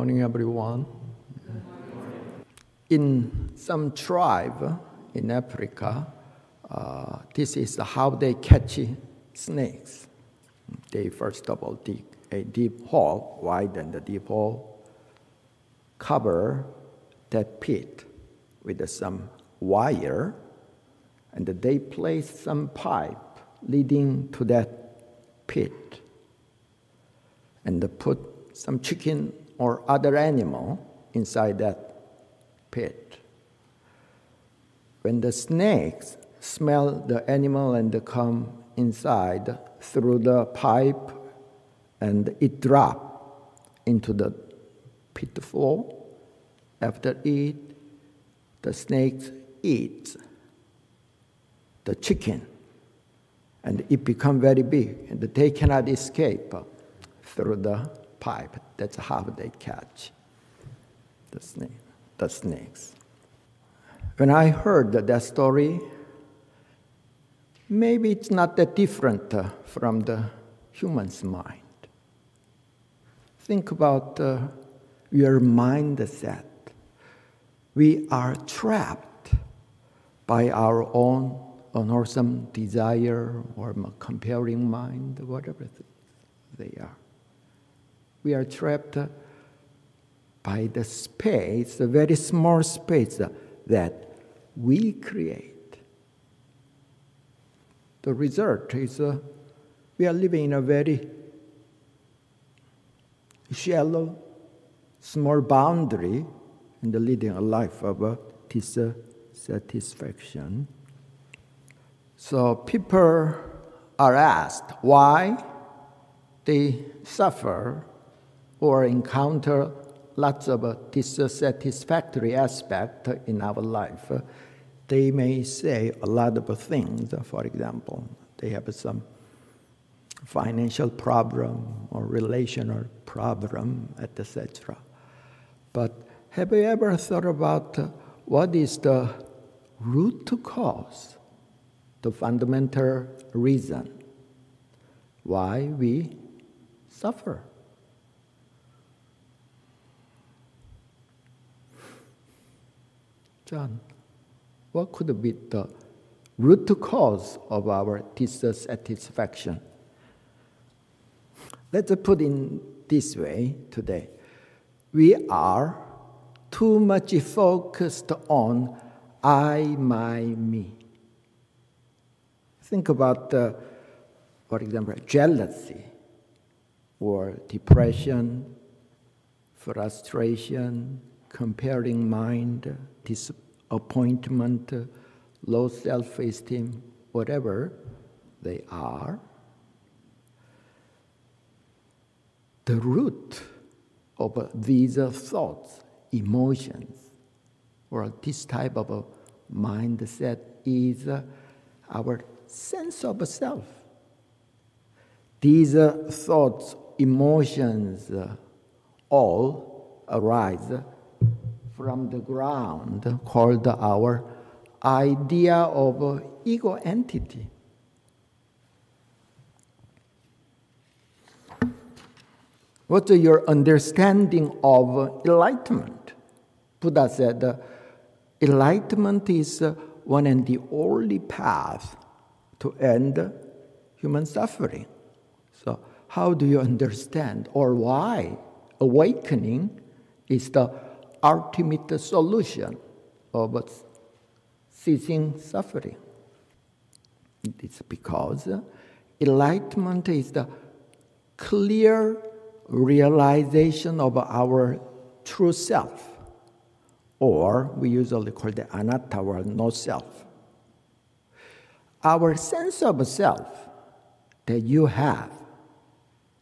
morning, everyone. In some tribe in Africa, uh, this is how they catch snakes. They first of all dig a deep hole, widen the deep hole, cover that pit with some wire, and they place some pipe leading to that pit, and put some chicken or other animal inside that pit. When the snakes smell the animal and come inside through the pipe and it drop into the pit floor, after it, the snakes eat the chicken and it become very big and they cannot escape through the pipe. That's how they catch the snake, the snakes. When I heard that story, maybe it's not that different uh, from the human's mind. Think about uh, your mindset. We are trapped by our own unwholesome desire or comparing mind, whatever they are. We are trapped by the space, the very small space that we create. The result is uh, we are living in a very shallow, small boundary and leading a life of uh, dissatisfaction. So people are asked why they suffer or encounter lots of dissatisfactory aspect in our life. They may say a lot of things. For example, they have some financial problem or relational problem, etc. But have you ever thought about what is the root cause the fundamental reason why we suffer. John, what could be the root cause of our dissatisfaction? Let's put it this way today. We are too much focused on I, my, me. Think about, uh, for example, jealousy or depression, frustration, comparing mind, disappointment, low self esteem, whatever they are. The root of these thoughts, emotions, or this type of mindset is our sense of self. These thoughts, emotions, all arise from the ground called our idea of ego entity. What's your understanding of enlightenment? Buddha said, enlightenment is one and the only path to end human suffering. So, how do you understand or why awakening is the ultimate solution of ceasing suffering? It's because enlightenment is the clear realization of our true self, or we usually call the anatta or no self our sense of self that you have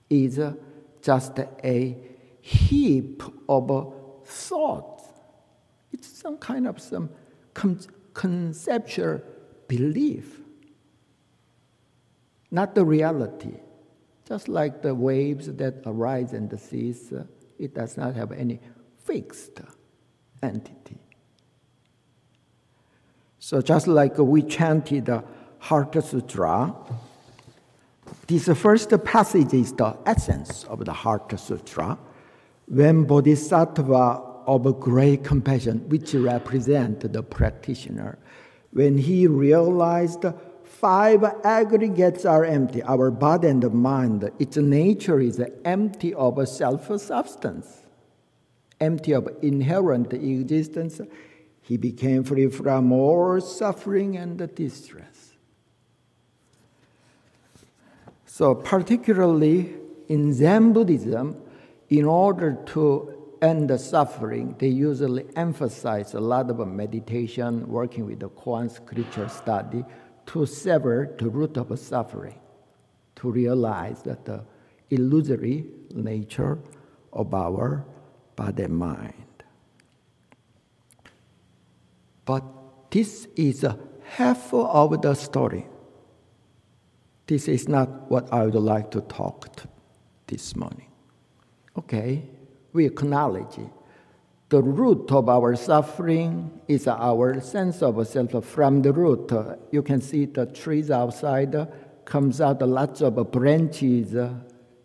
is just a heap of thoughts. It's some kind of some conceptual belief, not the reality. Just like the waves that arise in the seas, uh, it does not have any fixed entity. So just like we chanted the Heart Sutra. This first passage is the essence of the Heart Sutra. When Bodhisattva of great compassion, which represent the practitioner, when he realized five aggregates are empty, our body and mind, its nature is empty of self-substance, empty of inherent existence, he became free from all suffering and distress. So, particularly in Zen Buddhism, in order to end the suffering, they usually emphasize a lot of meditation, working with the koan scripture study to sever the root of suffering, to realize that the illusory nature of our body and mind. But this is half of the story. This is not what I would like to talk to this morning. Okay, we acknowledge it. The root of our suffering is our sense of self. From the root, you can see the trees outside comes out lots of branches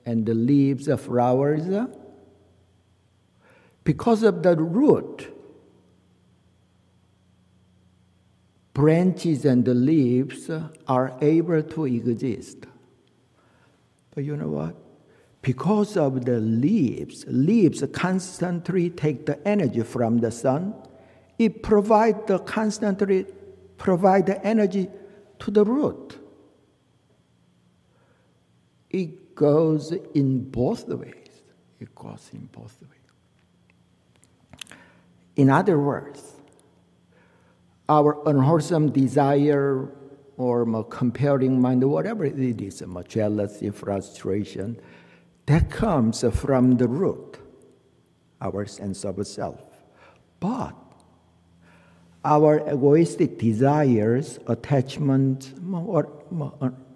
and the leaves, flowers. Because of the root, branches and the leaves are able to exist. But you know what? Because of the leaves, leaves constantly take the energy from the sun. It provides the constantly provide the energy to the root. It goes in both ways. It goes in both ways. In other words, our unwholesome desire or comparing mind, whatever it is, jealousy, frustration, that comes from the root, our sense of self. But our egoistic desires, attachment, or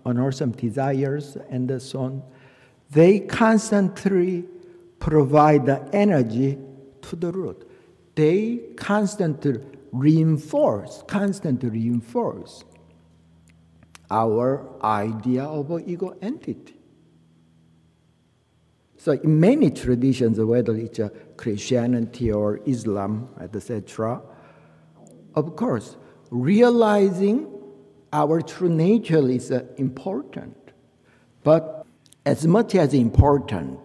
unwholesome desires, and so on, they constantly provide the energy to the root. They constantly reinforce, constantly reinforce our idea of ego entity. So in many traditions, whether it's Christianity or Islam, etc., of course, realizing our true nature is uh, important. But as much as important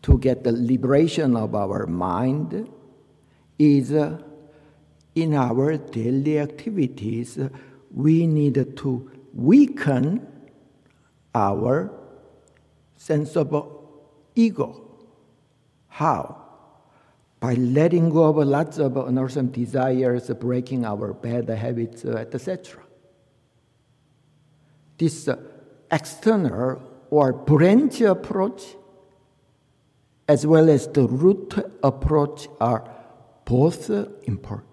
to get the liberation of our mind is uh, in our daily activities, we need to weaken our sense of ego. How? By letting go of lots of unwholesome desires, breaking our bad habits, uh, etc. This uh, external or branch approach, as well as the root approach, are both important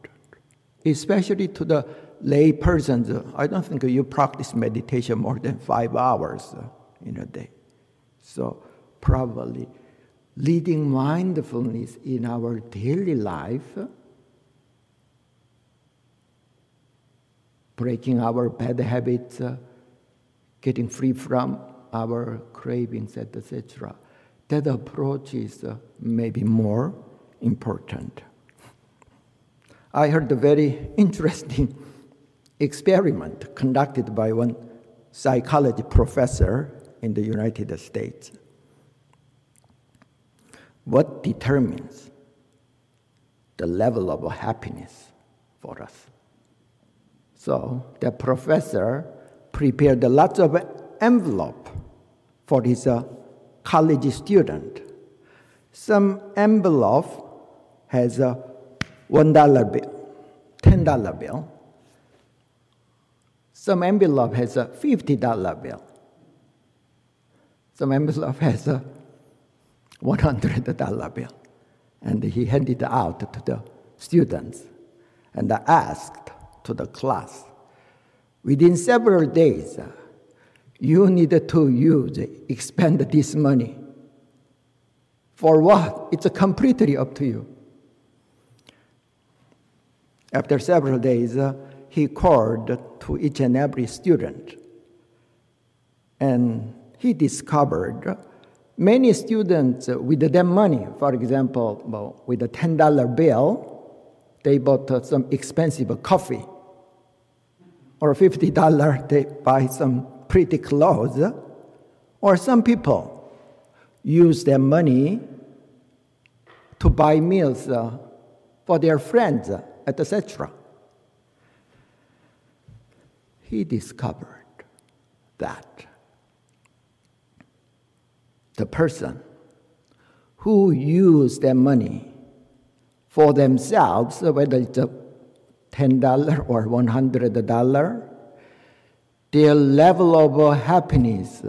especially to the lay persons. I don't think you practice meditation more than five hours uh, in a day. So, probably leading mindfulness in our daily life, breaking our bad habits, uh, getting free from our cravings, etc. That approach is uh, maybe more important. I heard a very interesting experiment conducted by one psychology professor in the United States. What determines the level of happiness for us? So the professor prepared lots of envelope for his uh, college student. Some envelope has a one dollar bill, ten dollar bill. Some envelope has a fifty dollar bill. Some envelope has a one hundred dollar bill, and he handed out to the students, and asked to the class. Within several days, you need to use, expend this money. For what? It's completely up to you. After several days, uh, he called to each and every student. And he discovered many students with their money, for example, well, with a $10 bill, they bought some expensive coffee. Or $50, they buy some pretty clothes. Or some people use their money to buy meals uh, for their friends, uh, etc. He discovered that the person who use their money for themselves, whether it's a $10 or $100, their level of happiness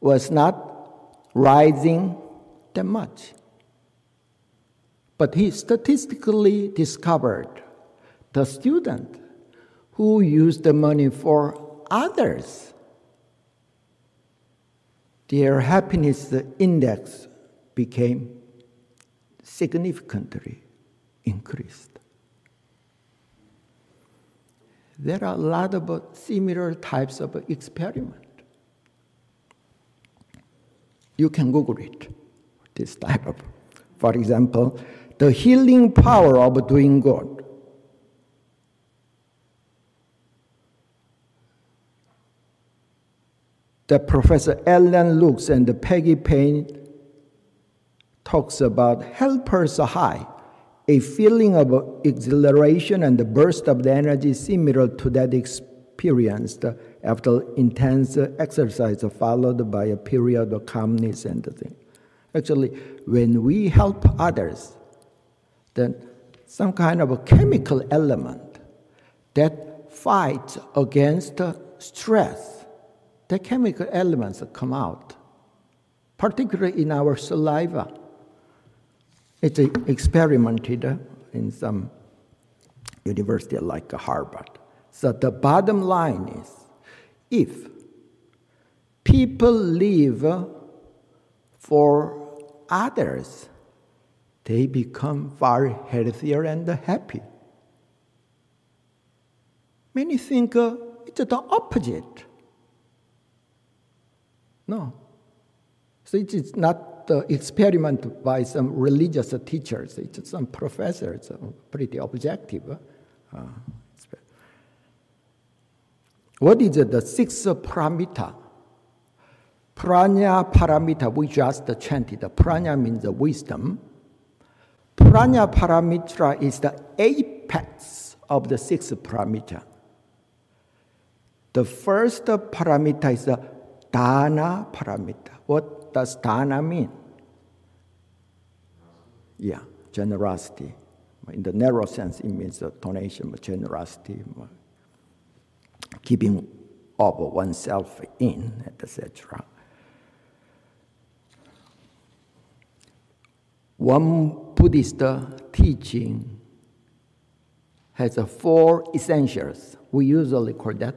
was not rising that much. But he statistically discovered the student who used the money for others, their happiness index became significantly increased. There are a lot of similar types of experiment. You can Google it, this type of. For example, the healing power of doing good. The Professor Allan Luks and Peggy Payne talks about helpers high, a feeling of exhilaration and the burst of the energy similar to that experienced after intense exercise followed by a period of calmness and the thing. Actually, when we help others, then some kind of a chemical element that fights against stress, the chemical elements come out, particularly in our saliva. It's experimented in some university like Harvard. So the bottom line is, if people live for others, they become far healthier and happy. Many think uh, it's the opposite. No. So it is not the experiment by some religious teachers, it's some professors, uh, pretty objective. Uh, what is the sixth paramita? Prajna paramita, we just chanted. Prajna means wisdom. Prajna paramita is the apex of the six paramita. The first paramita is the dana paramita. What does dana mean? Yeah, generosity. In the narrow sense, it means donation, generosity, keeping of oneself in, etc. One Buddhist teaching has four essentials. We usually call that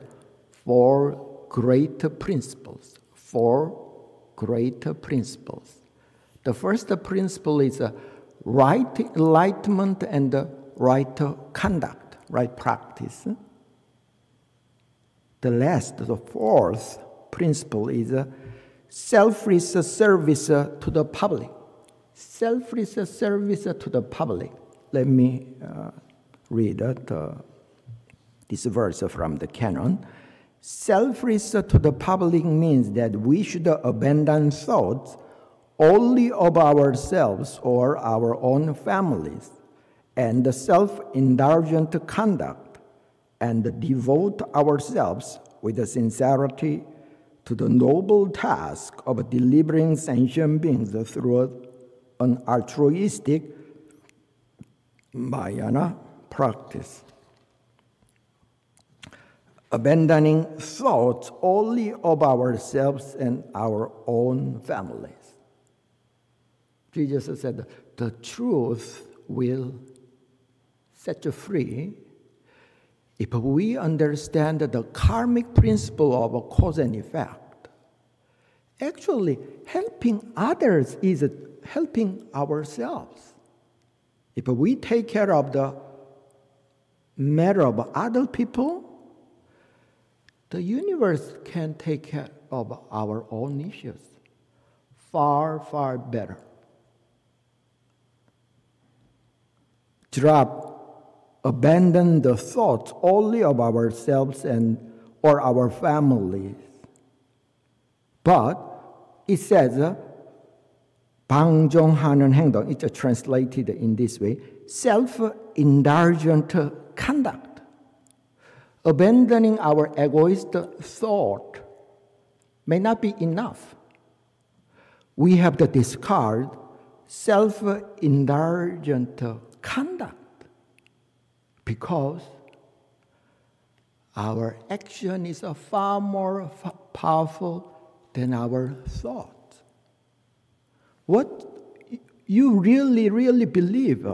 four great principles. Four greater principles. The first principle is right enlightenment and right conduct, right practice. The last, the fourth principle is selfless service to the public selfless service to the public. Let me uh, read uh, this verse from the canon. Selfless to the public means that we should abandon thoughts only of ourselves or our own families and self indulgent conduct and devote ourselves with sincerity to the noble task of delivering sentient beings through an altruistic Mahayana practice. Abandoning thoughts only of ourselves and our own families. Jesus said, The truth will set you free if we understand the karmic principle of cause and effect. Actually, helping others is helping ourselves. If we take care of the matter of other people, the universe can take care of our own issues. far, far better. Drop, abandon the thoughts only of ourselves and or our families. But it says, 방종하는 행동, it's translated in this way, self-indulgent conduct. Abandoning our egoist thought may not be enough. We have to discard self-indulgent conduct because our action is far more powerful than our thought. What you really, really believe,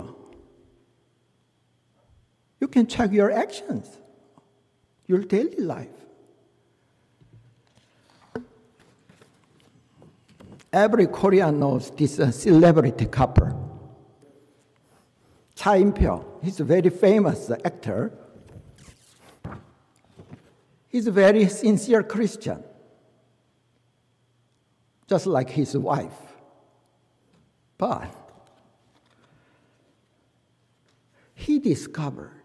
you can check your actions, your daily life. Every Korean knows this uh, celebrity couple. Cha In-pyo, he's a very famous actor. He's a very sincere Christian, just like his wife. But he discovered,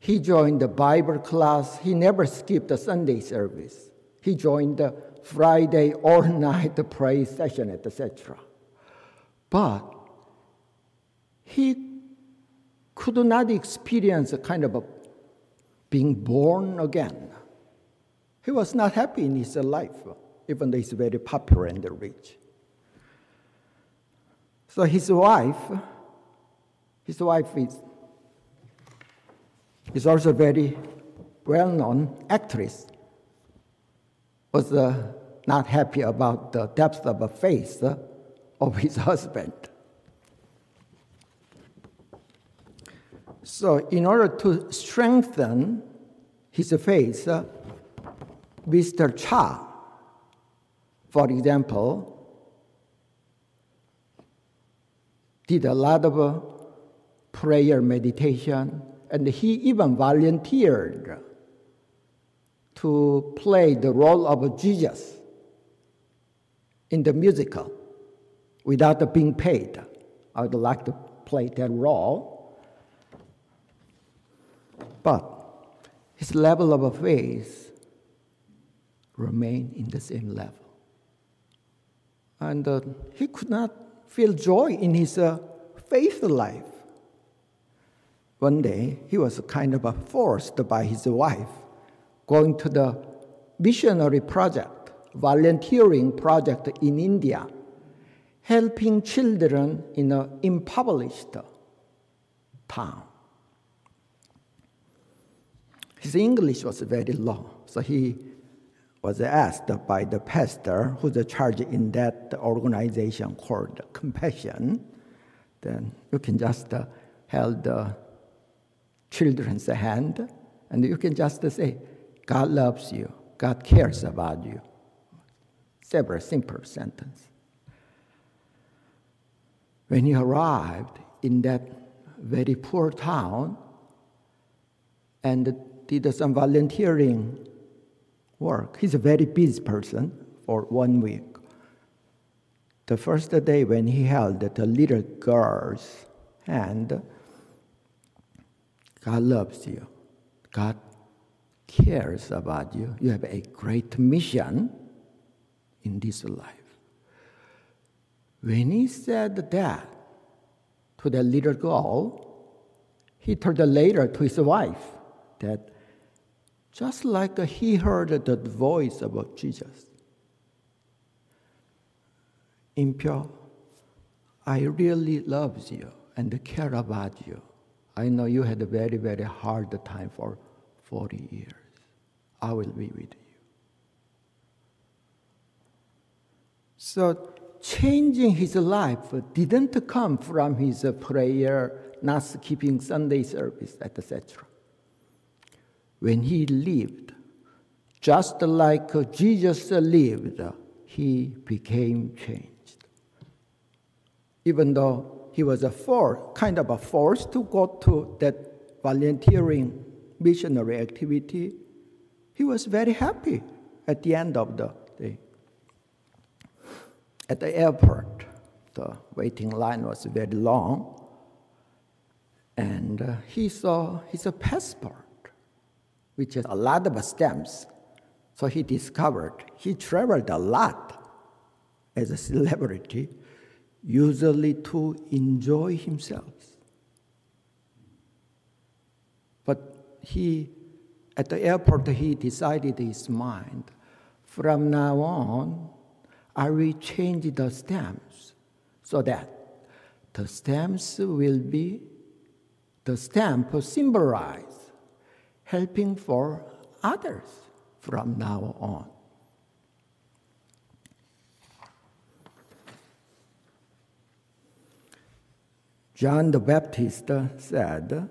he joined the Bible class, he never skipped the Sunday service. He joined the Friday all night prayer session, etc. But he could not experience a kind of a being born again. He was not happy in his life, even though he's very popular and rich. So his wife, his wife is, is also a very well-known actress, was uh, not happy about the depth of faith of his husband. So, in order to strengthen his faith, uh, Mr. Cha, for example, did a lot of uh, prayer meditation, and he even volunteered to play the role of Jesus in the musical without being paid. I would like to play that role. But his level of faith remained in the same level. And uh, he could not feel joy in his uh, faith life. One day, he was kind of forced by his wife going to the missionary project, volunteering project in India, helping children in an impoverished town. His English was very low, so he was asked by the pastor who's charge in that organization called Compassion. Then you can just uh, the children's hand and you can just say, God loves you, God cares about you. Several simple sentences. When he arrived in that very poor town and did some volunteering work. He's a very busy person for one week. The first day when he held the little girl's hand, God loves you. God cares about you. You have a great mission in this life. When he said that to the little girl, he told later to his wife that just like he heard the voice of Jesus. In-pyo, I really love you and care about you. I know you had a very, very hard time for 40 years. I will be with you. So, changing his life didn't come from his prayer, not skipping Sunday service, etc when he lived, just like Jesus lived, he became changed. Even though he was a force, kind of a force to go to that volunteering missionary activity, he was very happy at the end of the day. at the airport. The waiting line was very long. And uh, he saw his passport, which has a lot of stamps. So he discovered he traveled a lot as a celebrity, usually to enjoy himself. But he, at the airport, he decided his mind. From now on, I will change the stamps so that the stamps will be the stamp symbolize helping for others from now on. John the Baptist said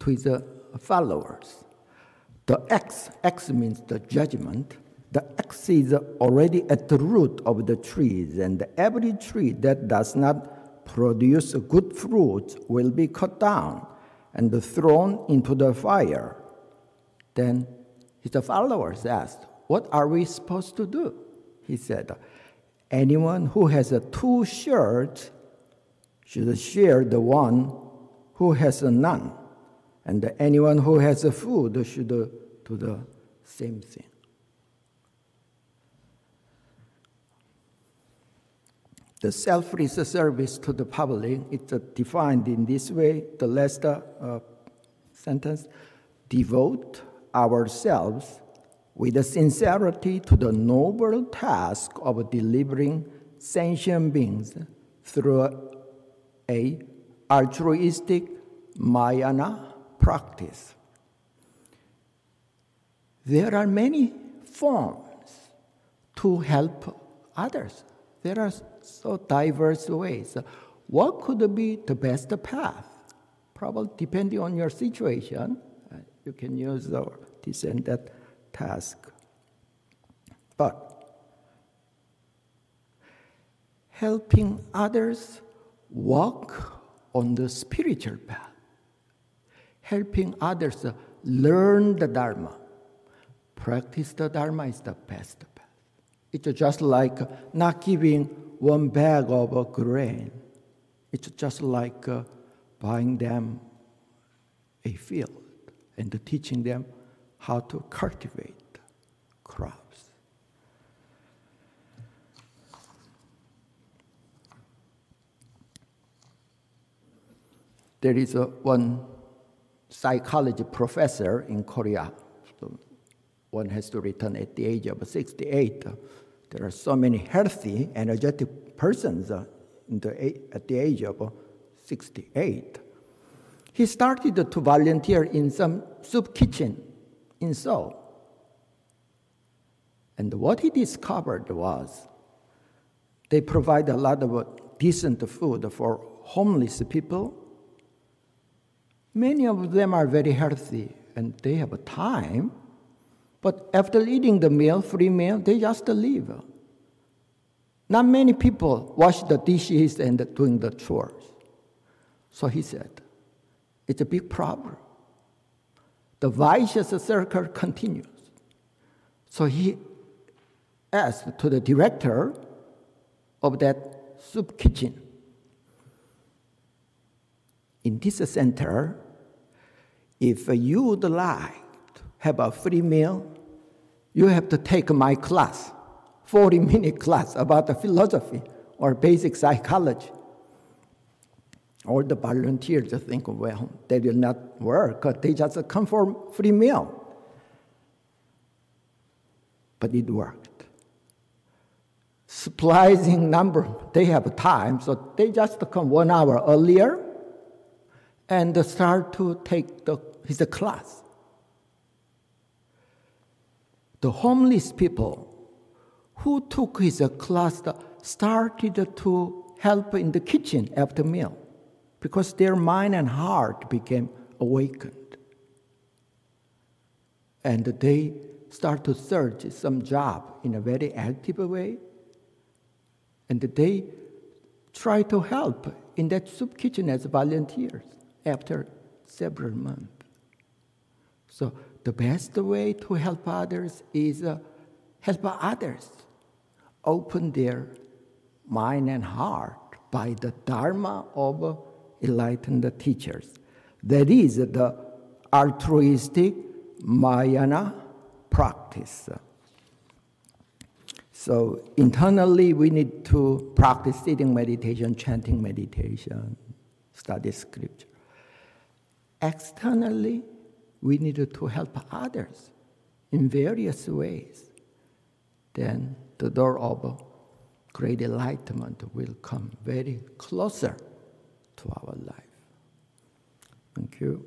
to his uh, followers, the X, X means the judgment, the X is already at the root of the trees, and every tree that does not produce good fruit will be cut down and thrown into the fire. Then his followers asked, What are we supposed to do? He said, Anyone who has two shirts should share the one who has none, and anyone who has food should do the same thing. The selfless service to the public is defined in this way. The last uh, sentence devote ourselves with sincerity to the noble task of delivering sentient beings through a altruistic Mahayana practice. There are many forms to help others. There are so diverse ways. What could be the best path? Probably depending on your situation, uh, you can use this and that task. But helping others walk on the spiritual path, helping others learn the Dharma, practice the Dharma is the best path. It's just like not giving one bag of grain. It's just like uh, buying them a field and teaching them how to cultivate There is a, one psychology professor in Korea. So one has to return at the age of 68. There are so many healthy, energetic persons the, at the age of 68. He started to volunteer in some soup kitchen in Seoul. And what he discovered was they provide a lot of decent food for homeless people. Many of them are very healthy and they have a time but after eating the meal, free meal, they just leave. Not many people wash the dishes and doing the chores. So he said, it's a big problem. The vicious circle continues. So he asked to the director of that soup kitchen, in this center, if you would like to have a free meal, you have to take my class, 40 minute class about the philosophy or basic psychology. All the volunteers think, well, they will not work, they just come for free meal. But it worked. Surprising number, they have time, so they just come one hour earlier and start to take the, his class the homeless people who took his class started to help in the kitchen after meal because their mind and heart became awakened. And they start to search some job in a very active way. And they try to help in that soup kitchen as volunteers after several months. So the best way to help others is uh, help others open their mind and heart by the Dharma of enlightened teachers. That is the altruistic Mahayana practice. So internally, we need to practice sitting meditation, chanting meditation, study scripture. Externally, we need to help others in various ways. Then the door of great enlightenment will come very closer to our life. Thank you.